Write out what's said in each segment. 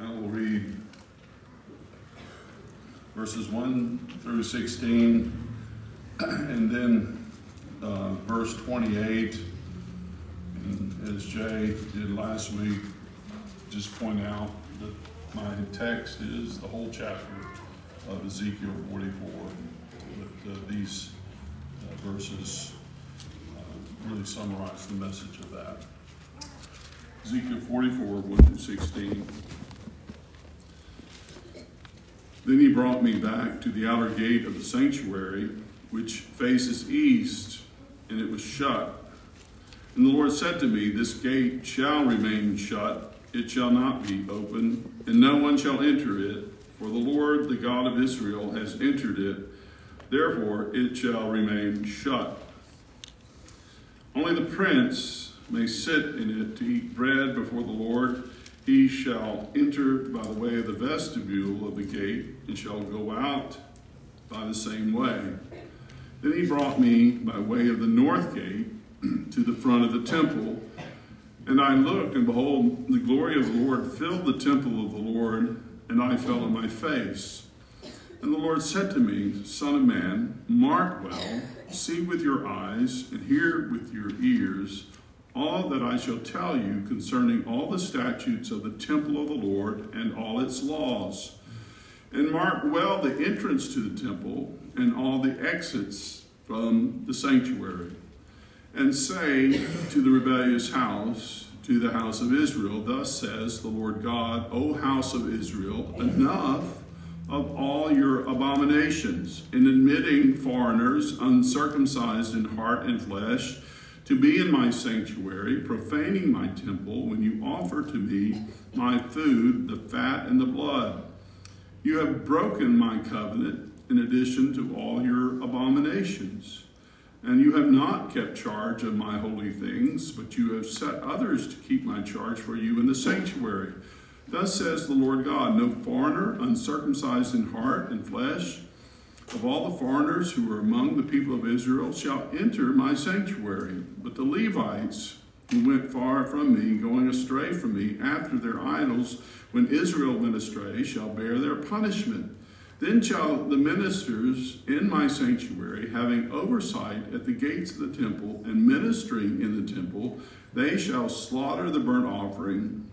I will read verses 1 through 16 and then uh, verse 28. And as Jay did last week, just point out that my text is the whole chapter of Ezekiel 44. But uh, these uh, verses uh, really summarize the message of that. Ezekiel 44, 1 through 16. Then he brought me back to the outer gate of the sanctuary, which faces east, and it was shut. And the Lord said to me, This gate shall remain shut, it shall not be open, and no one shall enter it, for the Lord, the God of Israel, has entered it. Therefore it shall remain shut. Only the prince may sit in it to eat bread before the Lord he shall enter by the way of the vestibule of the gate, and shall go out by the same way. Then he brought me by way of the north gate to the front of the temple. And I looked, and behold, the glory of the Lord filled the temple of the Lord, and I fell on my face. And the Lord said to me, Son of man, mark well, see with your eyes, and hear with your ears all that I shall tell you concerning all the statutes of the temple of the Lord and all its laws. And mark well the entrance to the temple and all the exits from the sanctuary. And say to the rebellious house, to the house of Israel, Thus says the Lord God, O house of Israel, enough of all your abominations in admitting foreigners uncircumcised in heart and flesh to be in my sanctuary, profaning my temple, when you offer to me my food, the fat and the blood. You have broken my covenant in addition to all your abominations. And you have not kept charge of my holy things, but you have set others to keep my charge for you in the sanctuary. Thus says the Lord God No foreigner, uncircumcised in heart and flesh, of all the foreigners who are among the people of Israel shall enter my sanctuary. But the Levites who went far from me, going astray from me after their idols, when Israel went astray, shall bear their punishment. Then shall the ministers in my sanctuary, having oversight at the gates of the temple and ministering in the temple, they shall slaughter the burnt offering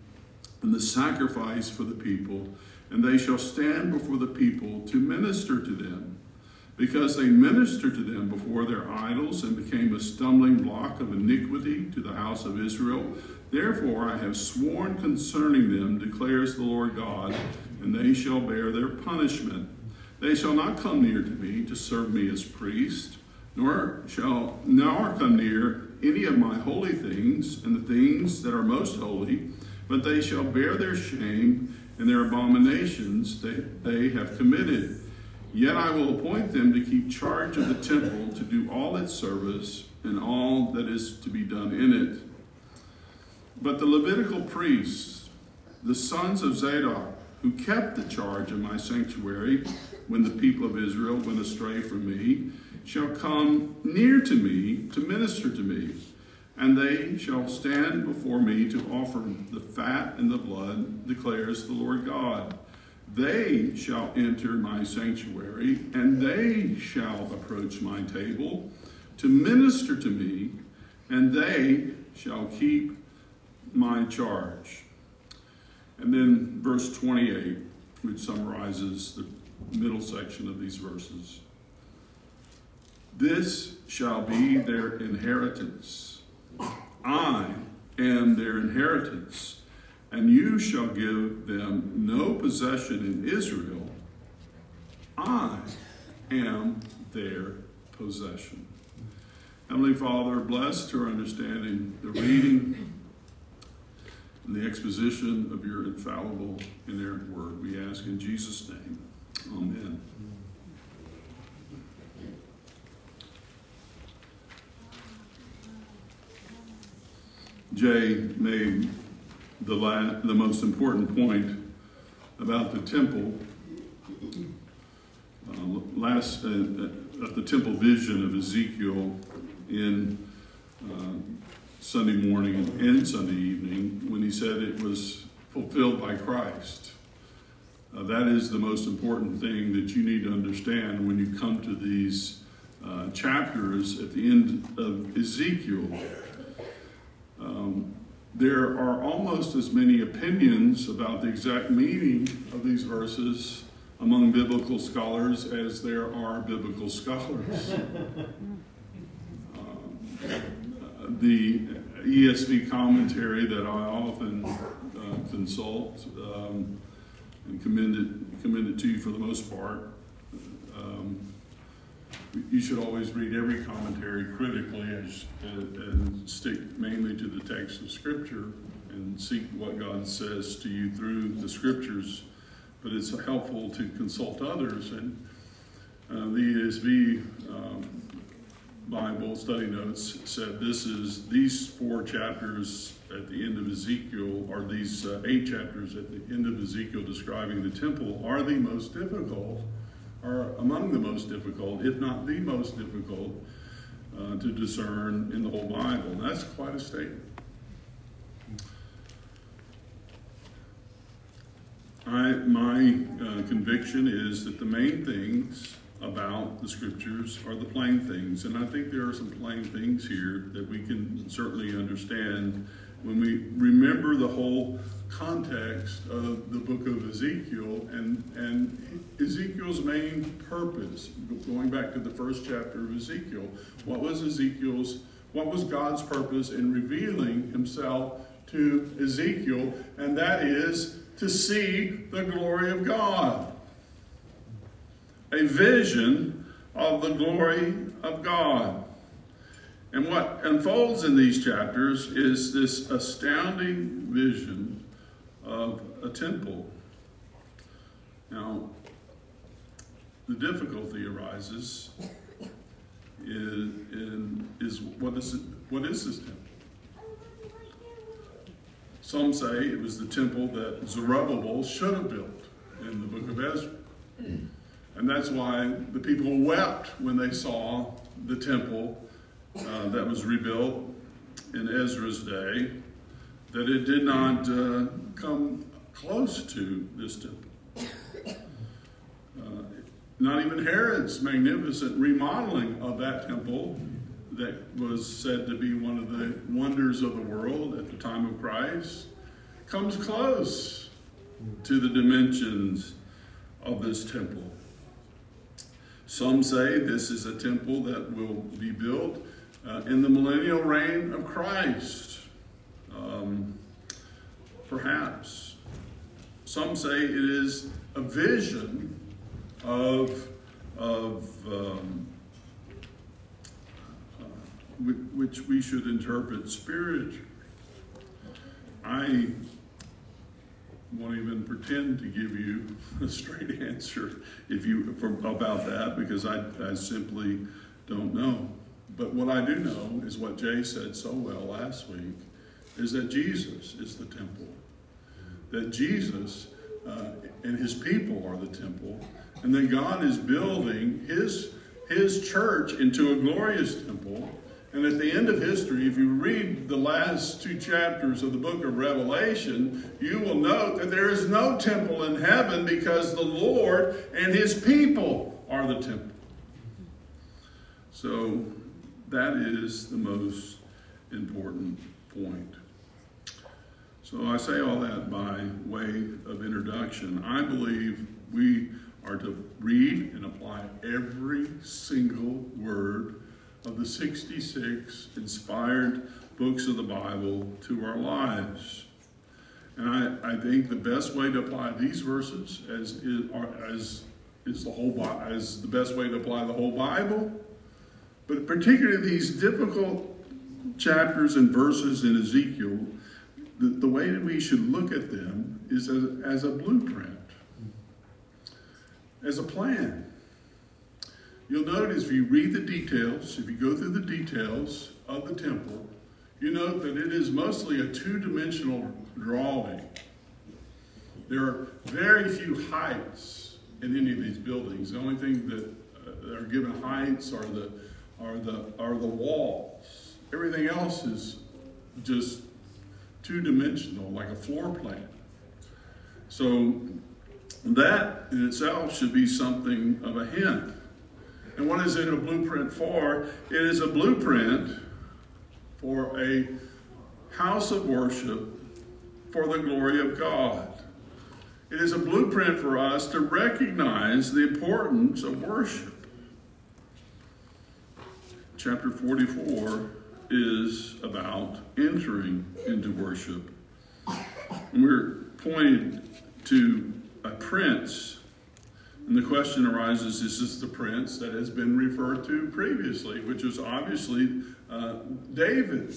and the sacrifice for the people, and they shall stand before the people to minister to them because they ministered to them before their idols and became a stumbling block of iniquity to the house of Israel. Therefore I have sworn concerning them, declares the Lord God, and they shall bear their punishment. They shall not come near to me to serve me as priest, nor shall nor come near any of my holy things and the things that are most holy, but they shall bear their shame and their abominations that they have committed Yet I will appoint them to keep charge of the temple, to do all its service and all that is to be done in it. But the Levitical priests, the sons of Zadok, who kept the charge of my sanctuary when the people of Israel went astray from me, shall come near to me to minister to me, and they shall stand before me to offer the fat and the blood, declares the Lord God. They shall enter my sanctuary, and they shall approach my table to minister to me, and they shall keep my charge. And then verse 28, which summarizes the middle section of these verses. This shall be their inheritance. I am their inheritance and you shall give them no possession in Israel. I am their possession. Heavenly Father, bless to our understanding the reading and the exposition of your infallible, inerrant word. We ask in Jesus' name. Amen. Jay made the, la- the most important point about the temple. Uh, last uh, at the temple vision of Ezekiel in uh, Sunday morning and, and Sunday evening, when he said it was fulfilled by Christ. Uh, that is the most important thing that you need to understand when you come to these uh, chapters at the end of Ezekiel. Um, there are almost as many opinions about the exact meaning of these verses among biblical scholars as there are biblical scholars. um, the ESV commentary that I often uh, consult um, and commend it, commend it to you for the most part. Um, you should always read every commentary critically as, and stick mainly to the text of Scripture and seek what God says to you through the Scriptures. But it's helpful to consult others. And uh, the ESV um, Bible study notes said this is these four chapters at the end of Ezekiel, or these uh, eight chapters at the end of Ezekiel describing the temple, are the most difficult are among the most difficult, if not the most difficult, uh, to discern in the whole Bible. And that's quite a statement. I, my uh, conviction is that the main things about the scriptures are the plain things. And I think there are some plain things here that we can certainly understand when we remember the whole context of the book of Ezekiel and, and Ezekiel's main purpose, going back to the first chapter of Ezekiel. What was Ezekiel's, what was God's purpose in revealing himself to Ezekiel? And that is to see the glory of God. A vision of the glory of God. And what unfolds in these chapters is this astounding vision of a temple. Now, the difficulty arises is, in, is what is it, what is this temple? Some say it was the temple that Zerubbabel should have built in the book of Ezra. And that's why the people wept when they saw the temple uh, that was rebuilt in Ezra's day, that it did not uh, come close to this temple. Uh, not even Herod's magnificent remodeling of that temple, that was said to be one of the wonders of the world at the time of Christ, comes close to the dimensions of this temple. Some say this is a temple that will be built uh, in the millennial reign of Christ. Um, perhaps. Some say it is a vision of, of um, uh, which we should interpret spiritually. I won't even pretend to give you a straight answer if you for, about that because I, I simply don't know. But what I do know is what Jay said so well last week is that Jesus is the temple. That Jesus uh, and his people are the temple, and that God is building his, his church into a glorious temple. And at the end of history, if you read the last two chapters of the book of Revelation, you will note that there is no temple in heaven because the Lord and his people are the temple. So that is the most important point. So I say all that by way of introduction. I believe we are to read and apply every single word of the 66 inspired books of the Bible to our lives. And I, I think the best way to apply these verses as is, as is the whole as the best way to apply the whole Bible, but particularly these difficult chapters and verses in Ezekiel the, the way that we should look at them is as, as a blueprint, as a plan. You'll notice if you read the details, if you go through the details of the temple, you note that it is mostly a two dimensional drawing. There are very few heights in any of these buildings. The only thing that uh, are given heights are the, are, the, are the walls. Everything else is just two dimensional, like a floor plan. So that in itself should be something of a hint. And what is it a blueprint for? It is a blueprint for a house of worship for the glory of God. It is a blueprint for us to recognize the importance of worship. Chapter 44 is about entering into worship. And we're pointed to a prince. And the question arises is this the prince that has been referred to previously, which was obviously uh, David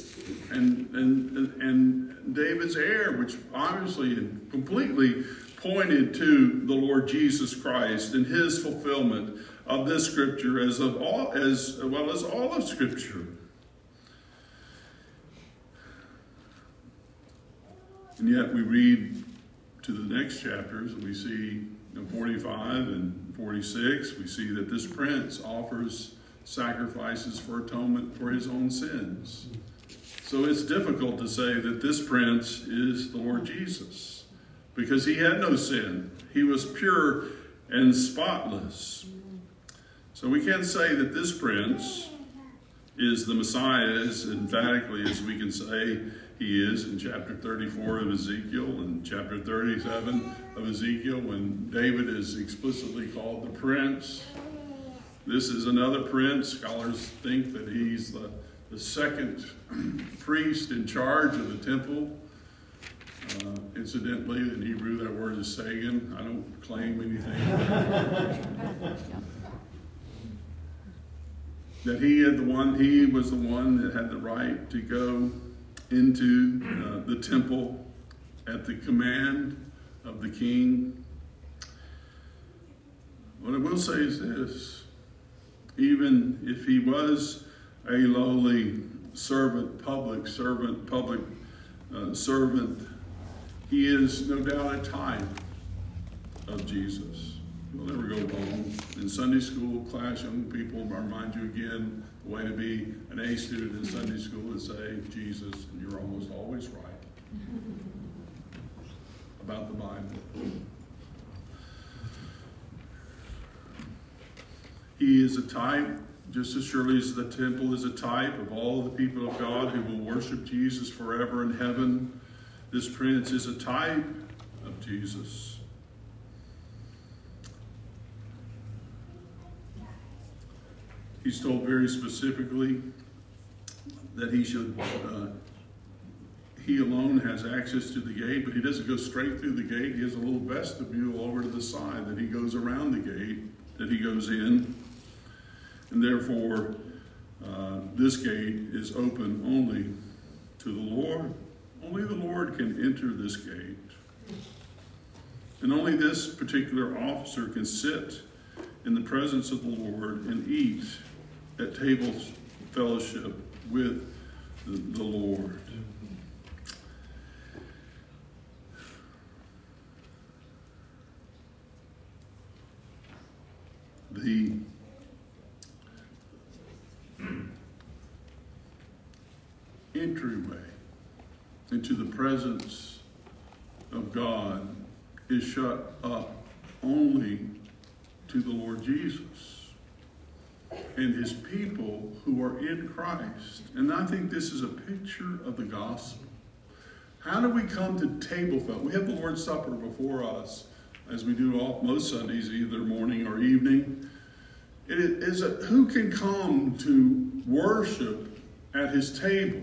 and, and, and David's heir, which obviously and completely pointed to the Lord Jesus Christ and his fulfillment of this scripture as of all as well as all of scripture. And yet we read to the next chapters and we see in 45 and 46 we see that this prince offers sacrifices for atonement for his own sins. So it's difficult to say that this prince is the Lord Jesus because he had no sin. He was pure and spotless. So we can't say that this prince is the Messiah as emphatically as we can say he is in chapter 34 of Ezekiel and chapter 37 of Ezekiel when David is explicitly called the prince. This is another prince. Scholars think that he's the, the second priest in charge of the temple. Uh, incidentally, in Hebrew, that word is Sagan. I don't claim anything. that he had the one, he was the one that had the right to go into uh, the temple at the command of the king. What I will say is this even if he was a lowly servant, public servant, public uh, servant, he is no doubt a type of Jesus. You'll never go wrong. In Sunday school class, young people remind you again the way to be an A student in Sunday school is say Jesus, and you're almost always right about the Bible. He is a type, just as surely as the temple is a type of all the people of God who will worship Jesus forever in heaven. This prince is a type of Jesus. He's told very specifically that he should, uh, he alone has access to the gate, but he doesn't go straight through the gate. He has a little vestibule over to the side that he goes around the gate, that he goes in. And therefore, uh, this gate is open only to the Lord. Only the Lord can enter this gate. And only this particular officer can sit in the presence of the Lord and eat at table fellowship with the, the Lord. The entryway into the presence of God is shut up only to the Lord Jesus and his people who are in Christ. And I think this is a picture of the gospel. How do we come to table fellowship? We have the Lord's Supper before us, as we do all, most Sundays, either morning or evening. It is a, who can come to worship at his table?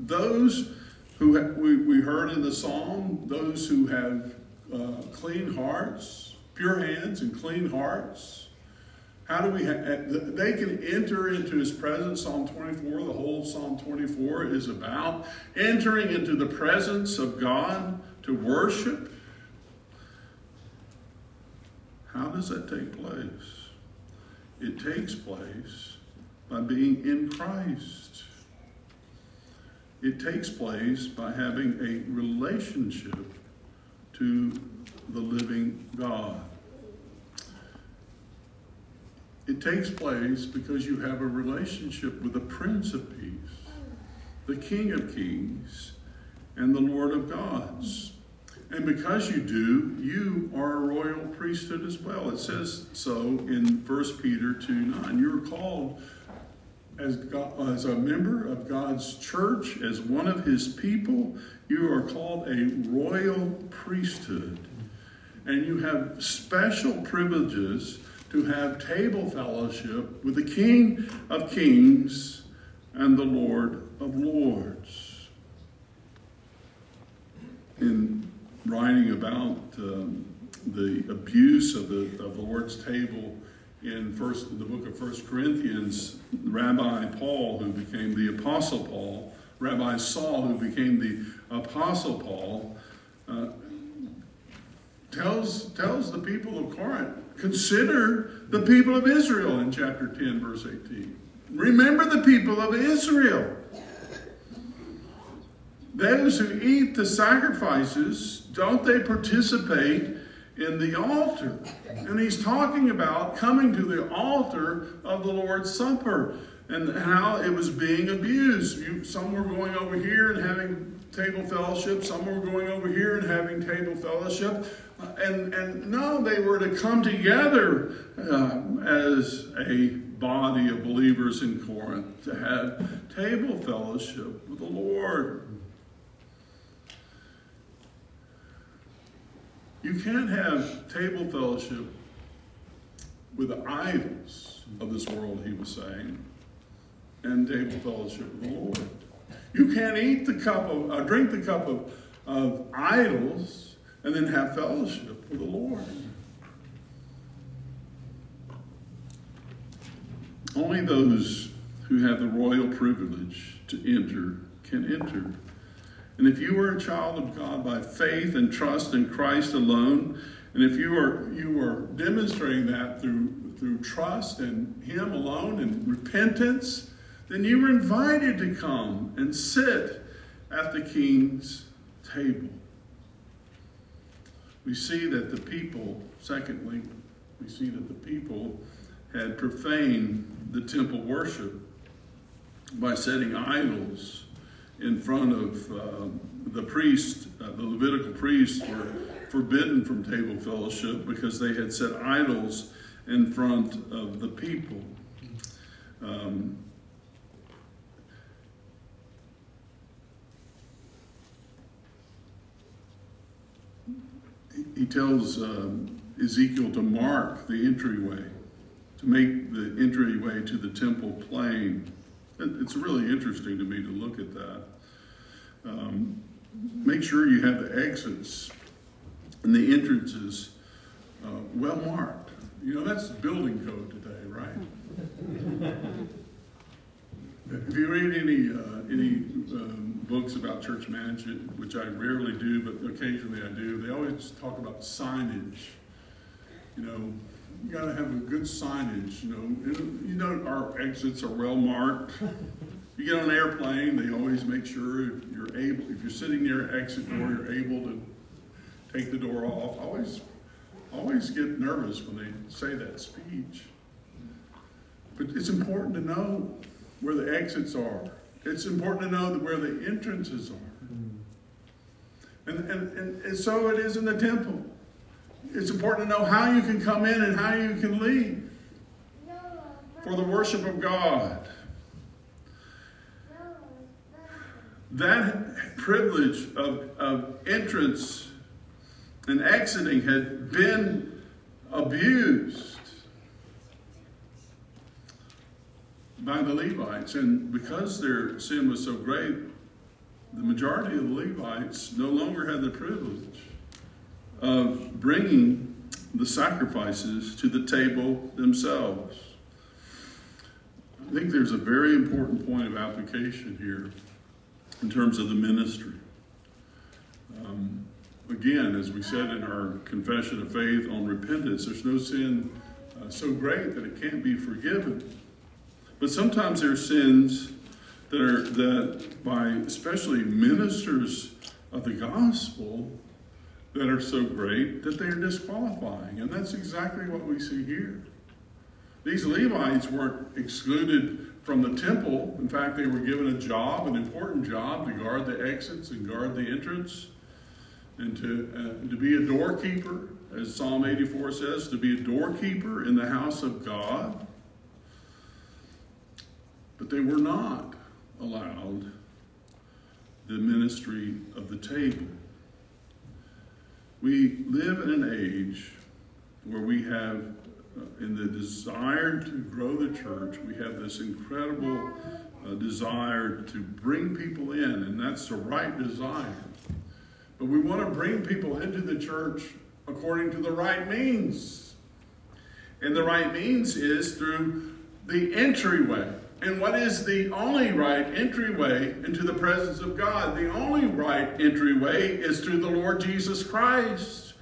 Those who ha- we, we heard in the psalm, those who have uh, clean hearts, pure hands, and clean hearts. How do we? They can enter into His presence. Psalm 24, the whole Psalm 24 is about entering into the presence of God to worship. How does that take place? It takes place by being in Christ. It takes place by having a relationship to the living God. It takes place because you have a relationship with the Prince of Peace, the King of Kings, and the Lord of Gods. And because you do, you are a royal priesthood as well. It says so in 1 Peter 2 9. You're called as, God, as a member of God's church, as one of his people. You are called a royal priesthood. And you have special privileges to have table fellowship with the King of Kings and the Lord of Lords. In writing about um, the abuse of the, of the Lord's table in first the book of First Corinthians, Rabbi Paul, who became the Apostle Paul, Rabbi Saul, who became the Apostle Paul, uh, tells tells the people of Corinth, consider the people of Israel in chapter 10, verse 18. Remember the people of Israel. Those who eat the sacrifices, don't they participate in the altar? And he's talking about coming to the altar of the Lord's Supper and how it was being abused. You, some were going over here and having table fellowship, some were going over here and having table fellowship. And, and no, they were to come together uh, as a body of believers in Corinth to have table fellowship with the Lord. You can't have table fellowship with the idols of this world, he was saying, and table fellowship with the Lord. You can't eat the cup of, uh, drink the cup of, of idols and then have fellowship with the Lord. Only those who have the royal privilege to enter can enter. And if you are a child of God by faith and trust in Christ alone, and if you are you are demonstrating that through through trust in Him alone and repentance, then you are invited to come and sit at the King's table. We see that the people, secondly, we see that the people had profaned the temple worship by setting idols in front of uh, the priest, uh, the Levitical priests were forbidden from table fellowship because they had set idols in front of the people. Um, he tells um, Ezekiel to mark the entryway, to make the entryway to the temple plain. It's really interesting to me to look at that. Um, make sure you have the exits and the entrances uh, well marked. You know, that's building code today, right? if you read any uh, any um, books about church management, which I rarely do, but occasionally I do, they always talk about signage. You know, you got to have a good signage. You know, you know our exits are well marked. You get on an airplane, they always make sure if you're able, if you're sitting near an exit door, you're able to take the door off. always, always get nervous when they say that speech. But it's important to know where the exits are. It's important to know where the entrances are. And, and, and, and so it is in the temple. It's important to know how you can come in and how you can leave for the worship of God. that privilege of, of entrance and exiting had been abused by the Levites. And because their sin was so great, the majority of the Levites no longer had the privilege of bringing the sacrifices to the table themselves. I think there's a very important point of application here in terms of the ministry. Um, again, as we said in our confession of faith on repentance, there's no sin uh, so great that it can't be forgiven. But sometimes there are sins that are that by especially ministers of the gospel that are so great that they're disqualifying. And that's exactly what we see here. These Levites weren't excluded from the temple. In fact, they were given a job, an important job, to guard the exits and guard the entrance. and to, uh, to be a doorkeeper, as Psalm 84 says, to be a doorkeeper in the house of God. But they were not allowed the ministry of the table. We live in an age where we have, uh, in the desire to grow the church, we have this incredible uh, desire to bring people in, and that's the right desire. But we want to bring people into the church according to the right means. And the right means is through the entryway. And what is the only right entryway into the presence of God? The only right entryway is through the Lord Jesus Christ,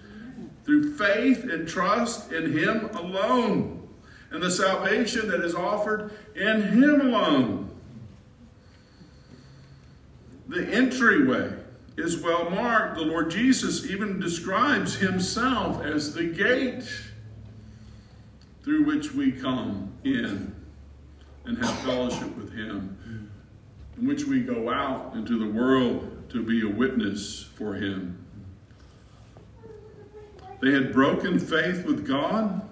through faith and trust in Him alone, and the salvation that is offered in Him alone. The entryway is well marked. The Lord Jesus even describes Himself as the gate through which we come in and have fellowship with Him, in which we go out into the world to be a witness for Him. They had broken faith with God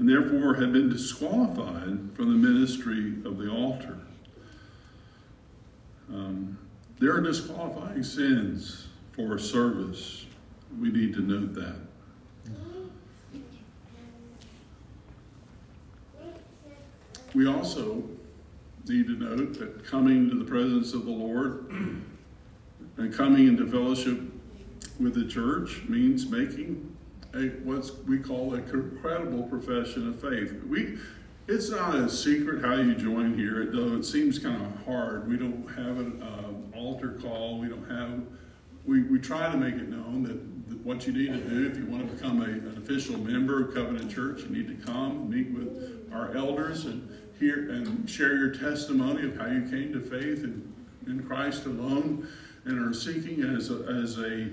and therefore had been disqualified from the ministry of the altar. Um, there are disqualifying sins for service. We need to note that. We also need to note that coming to the presence of the Lord and coming into fellowship with the church means making a what we call a credible profession of faith. We it's not a secret how you join here, though it seems kind of hard. We don't have an uh, altar call. We don't have. We, we try to make it known that what you need to do if you want to become a, an official member of Covenant Church, you need to come meet with our elders and hear and share your testimony of how you came to faith in, in Christ alone and are seeking as a, as a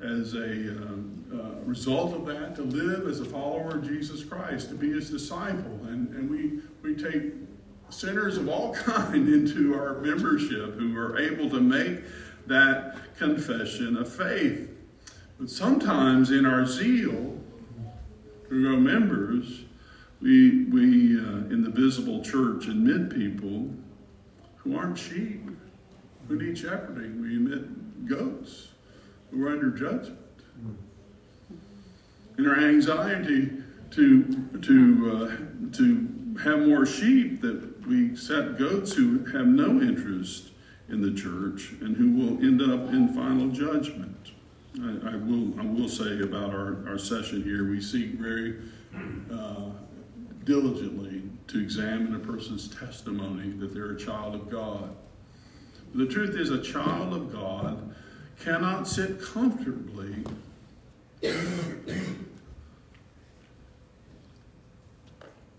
as a uh, uh, result of that to live as a follower of Jesus Christ, to be his disciple. And, and we, we take sinners of all kind into our membership who are able to make that confession of faith. But sometimes in our zeal to grow members, we, we uh, in the visible church admit people who aren't sheep, who need shepherding. We admit goats who are under judgment. In our anxiety to, to, uh, to have more sheep, that we set goats who have no interest in the church and who will end up in final judgment. I, I will, I will say about our, our session here, we seek very uh, diligently to examine a person's testimony that they're a child of God. The truth is, a child of God cannot sit comfortably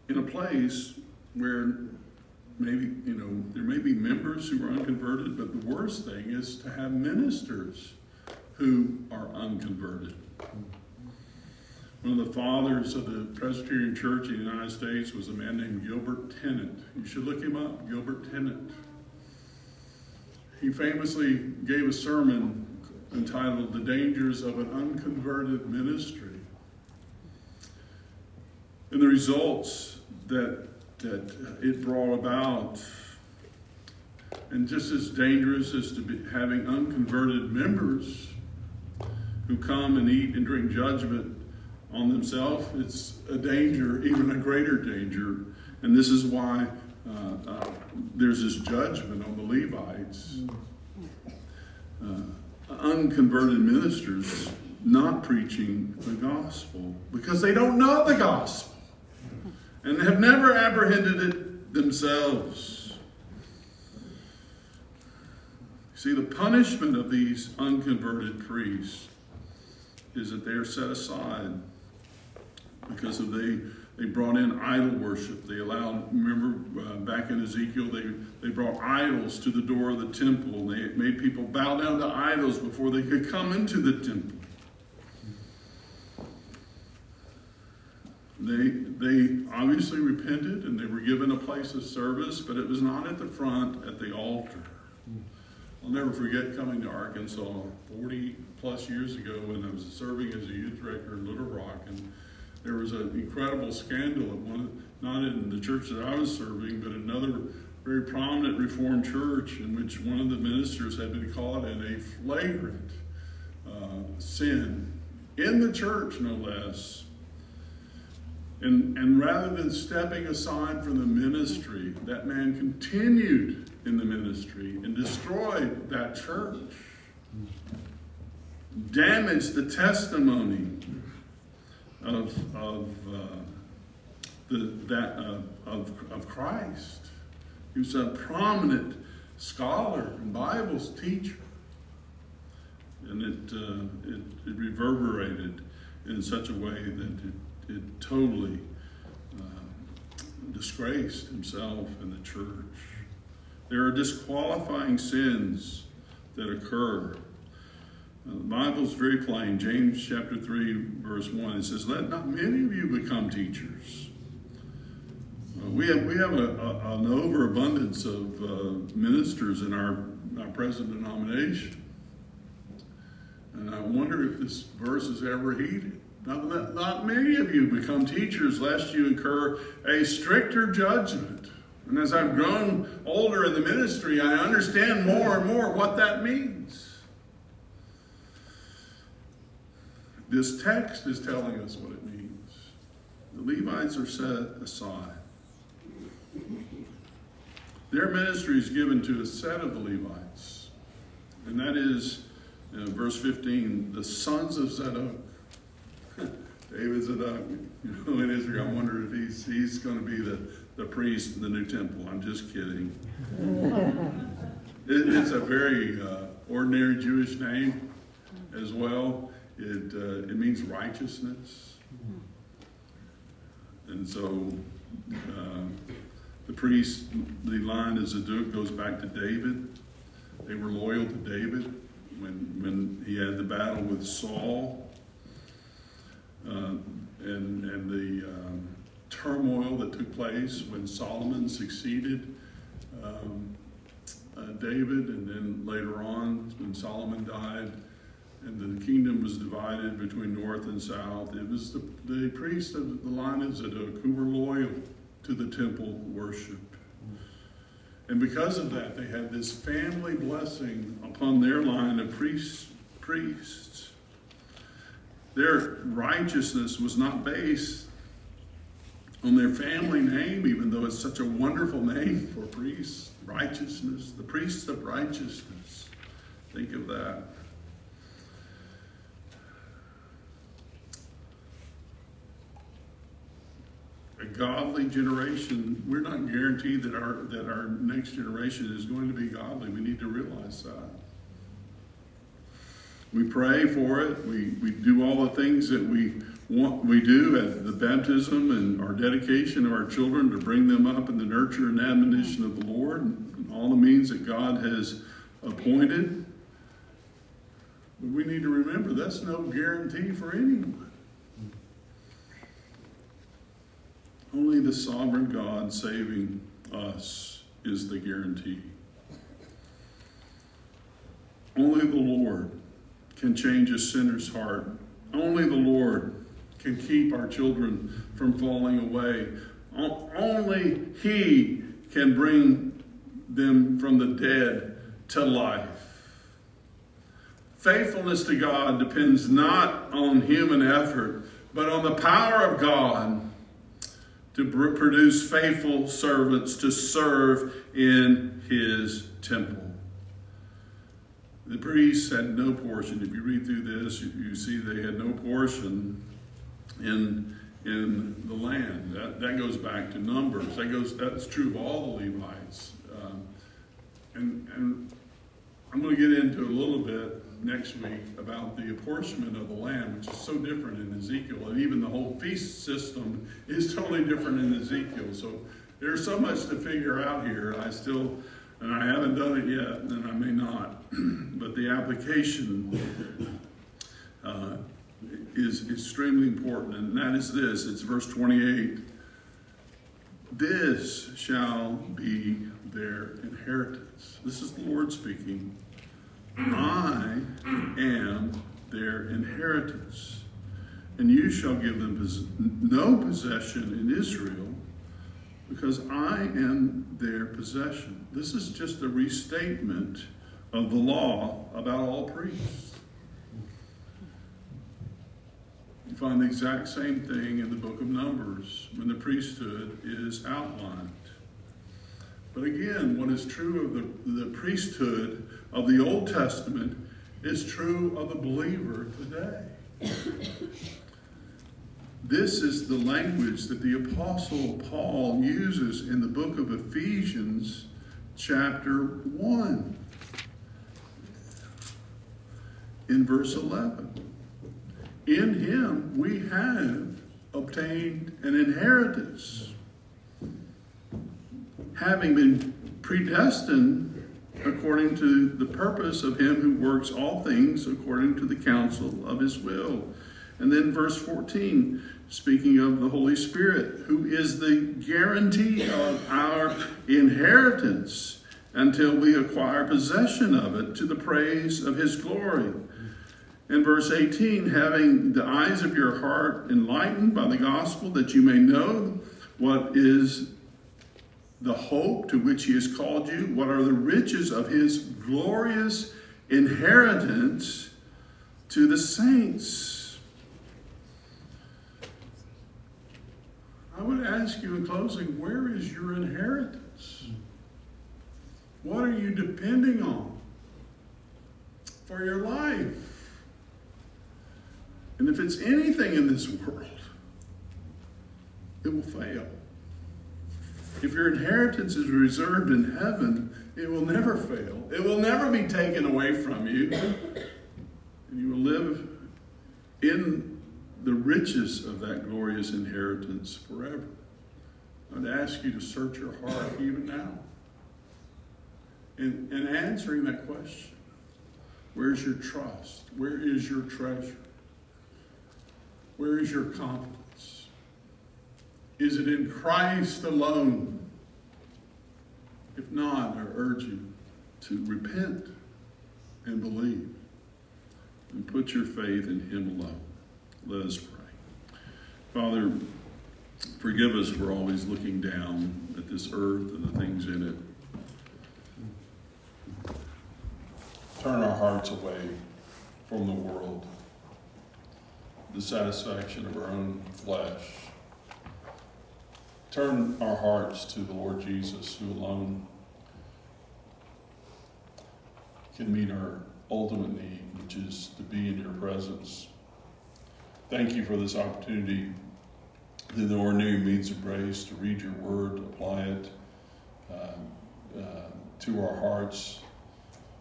in a place where maybe, you know, there may be members who are unconverted, but the worst thing is to have ministers who are unconverted. One of the fathers of the Presbyterian Church in the United States was a man named Gilbert Tennent. You should look him up, Gilbert Tennent. He famously gave a sermon entitled The Dangers of an Unconverted Ministry. And the results that, that uh, it brought about, and just as dangerous as to be having unconverted members who come and eat and drink judgment on themselves, it's a danger, even a greater danger. And this is why uh, uh, there's this judgment on the Levites. Uh, unconverted ministers not preaching the gospel because they don't know the gospel and have never apprehended it themselves. See, the punishment of these unconverted priests is that they are set aside because of they they brought in idol worship. They allowed, remember uh, back in Ezekiel, they, they brought idols to the door of the temple. They made people bow down to idols before they could come into the temple. They, they obviously repented and they were given a place of service, but it was not at the front at the altar. I'll never forget coming to Arkansas 40 plus years ago when I was serving as a youth director in Little Rock, and there was an incredible scandal at one, not in the church that I was serving, but another very prominent Reformed church in which one of the ministers had been caught in a flagrant uh, sin in the church, no less. And, and rather than stepping aside from the ministry, that man continued in the ministry and destroyed that church, damaged the testimony of, of, uh, the, that, uh, of, of Christ. He was a prominent scholar and Bible teacher. And it, uh, it, it reverberated in such a way that it it totally uh, disgraced himself and the church. There are disqualifying sins that occur. Uh, the Bible's very plain. James chapter 3, verse 1, it says, Let not many of you become teachers. Uh, we have, we have a, a, an overabundance of uh, ministers in our, our present denomination. And I wonder if this verse is ever heeded. Not, let not many of you become teachers lest you incur a stricter judgment. And as I've grown older in the ministry, I understand more and more what that means. This text is telling us what it means. The Levites are set aside. Their ministry is given to a set of the Levites, and that is, uh, verse 15, the sons of Zadok David's a, you know, in Israel. I wonder if he's he's going to be the, the priest in the new temple. I'm just kidding. it, it's a very uh, ordinary Jewish name as well. It uh, it means righteousness, and so uh, the priest, the line Zadok goes back to David. They were loyal to David when when he had the battle with Saul uh, and, and the um, turmoil that took place when Solomon succeeded um, uh, David, and then later on when Solomon died and the kingdom was divided between north and south. It was the, the priests of the line of Zadok who were loyal to the temple worship. And because of that, they had this family blessing upon their line of priests. priests. Their righteousness was not based on their family name, even though it's such a wonderful name for priests. Righteousness, the priests of righteousness. Think of that. A godly generation, we're not guaranteed that our that our next generation is going to be godly. We need to realize that. We pray for it. We, we do all the things that we want we do at the baptism and our dedication of our children to bring them up in the nurture and admonition of the Lord and all the means that God has appointed. But we need to remember that's no guarantee for anyone. Only the sovereign God saving us is the guarantee. Only the Lord can change a sinner's heart. Only the Lord can keep our children from falling away. Only He can bring them from the dead to life. Faithfulness to God depends not on human effort, but on the power of God to produce faithful servants to serve in His temple. The priests had no portion. If you read through this, you, see they had no portion in in the land. That, that goes back to Numbers. That goes. That's true of all the Levites. Um, and and I'm going to get into a little bit next week about the apportionment of the land, which is so different in Ezekiel, and even the whole feast system is totally different in Ezekiel. So there's so much to figure out here. I still and I haven't done it yet, and I may not. but the application uh, is extremely important, and that is this it's verse 28 This shall be their inheritance. This is the Lord speaking. I am their inheritance. And you shall give them no possession in Israel, because I am their possession. This is just a restatement of the law about all priests. Find the exact same thing in the book of Numbers when the priesthood is outlined. But again, what is true of the, the priesthood of the Old Testament is true of the believer today. This is the language that the Apostle Paul uses in the book of Ephesians, chapter 1, in verse 11. In him we have obtained an inheritance, having been predestined according to the purpose of him who works all things according to the counsel of his will. And then verse 14, speaking of the Holy Spirit, who is the guarantee of our inheritance until we acquire possession of it to the praise of his glory. In verse 18, having the eyes of your heart enlightened by the gospel, that you may know what is the hope to which he has called you, what are the riches of his glorious inheritance to the saints. I would ask you in closing, where is your inheritance? What are you depending on for your life? And if it's anything in this world, it will fail. If your inheritance is reserved in heaven, it will never fail. It will never be taken away from you. And you will live in the riches of that glorious inheritance forever. I'd ask you to search your heart even now. And, and answering that question where's your trust? Where is your treasure? Where is your confidence? Is it in Christ alone? If not, I urge you to repent and believe and put your faith in Him alone. Let us pray. Father, forgive us for always looking down at this earth and the things in it. Turn our hearts away from the world, the satisfaction of our own flesh. Turn our hearts to the Lord Jesus, who alone can meet our ultimate need, which is to be in your presence. Thank you for this opportunity through the ordinary means of grace to read your word, apply it uh, uh, to our hearts.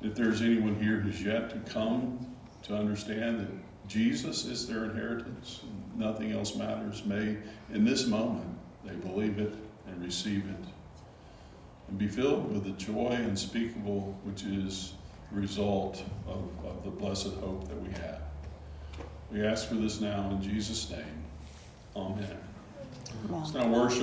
If there's anyone here who's yet to come to understand that Jesus is their inheritance, nothing else matters, may in this moment they believe it and receive it and be filled with the joy unspeakable which is the result of, of the blessed hope that we have. We ask for this now in Jesus' name. Amen. It's now worship.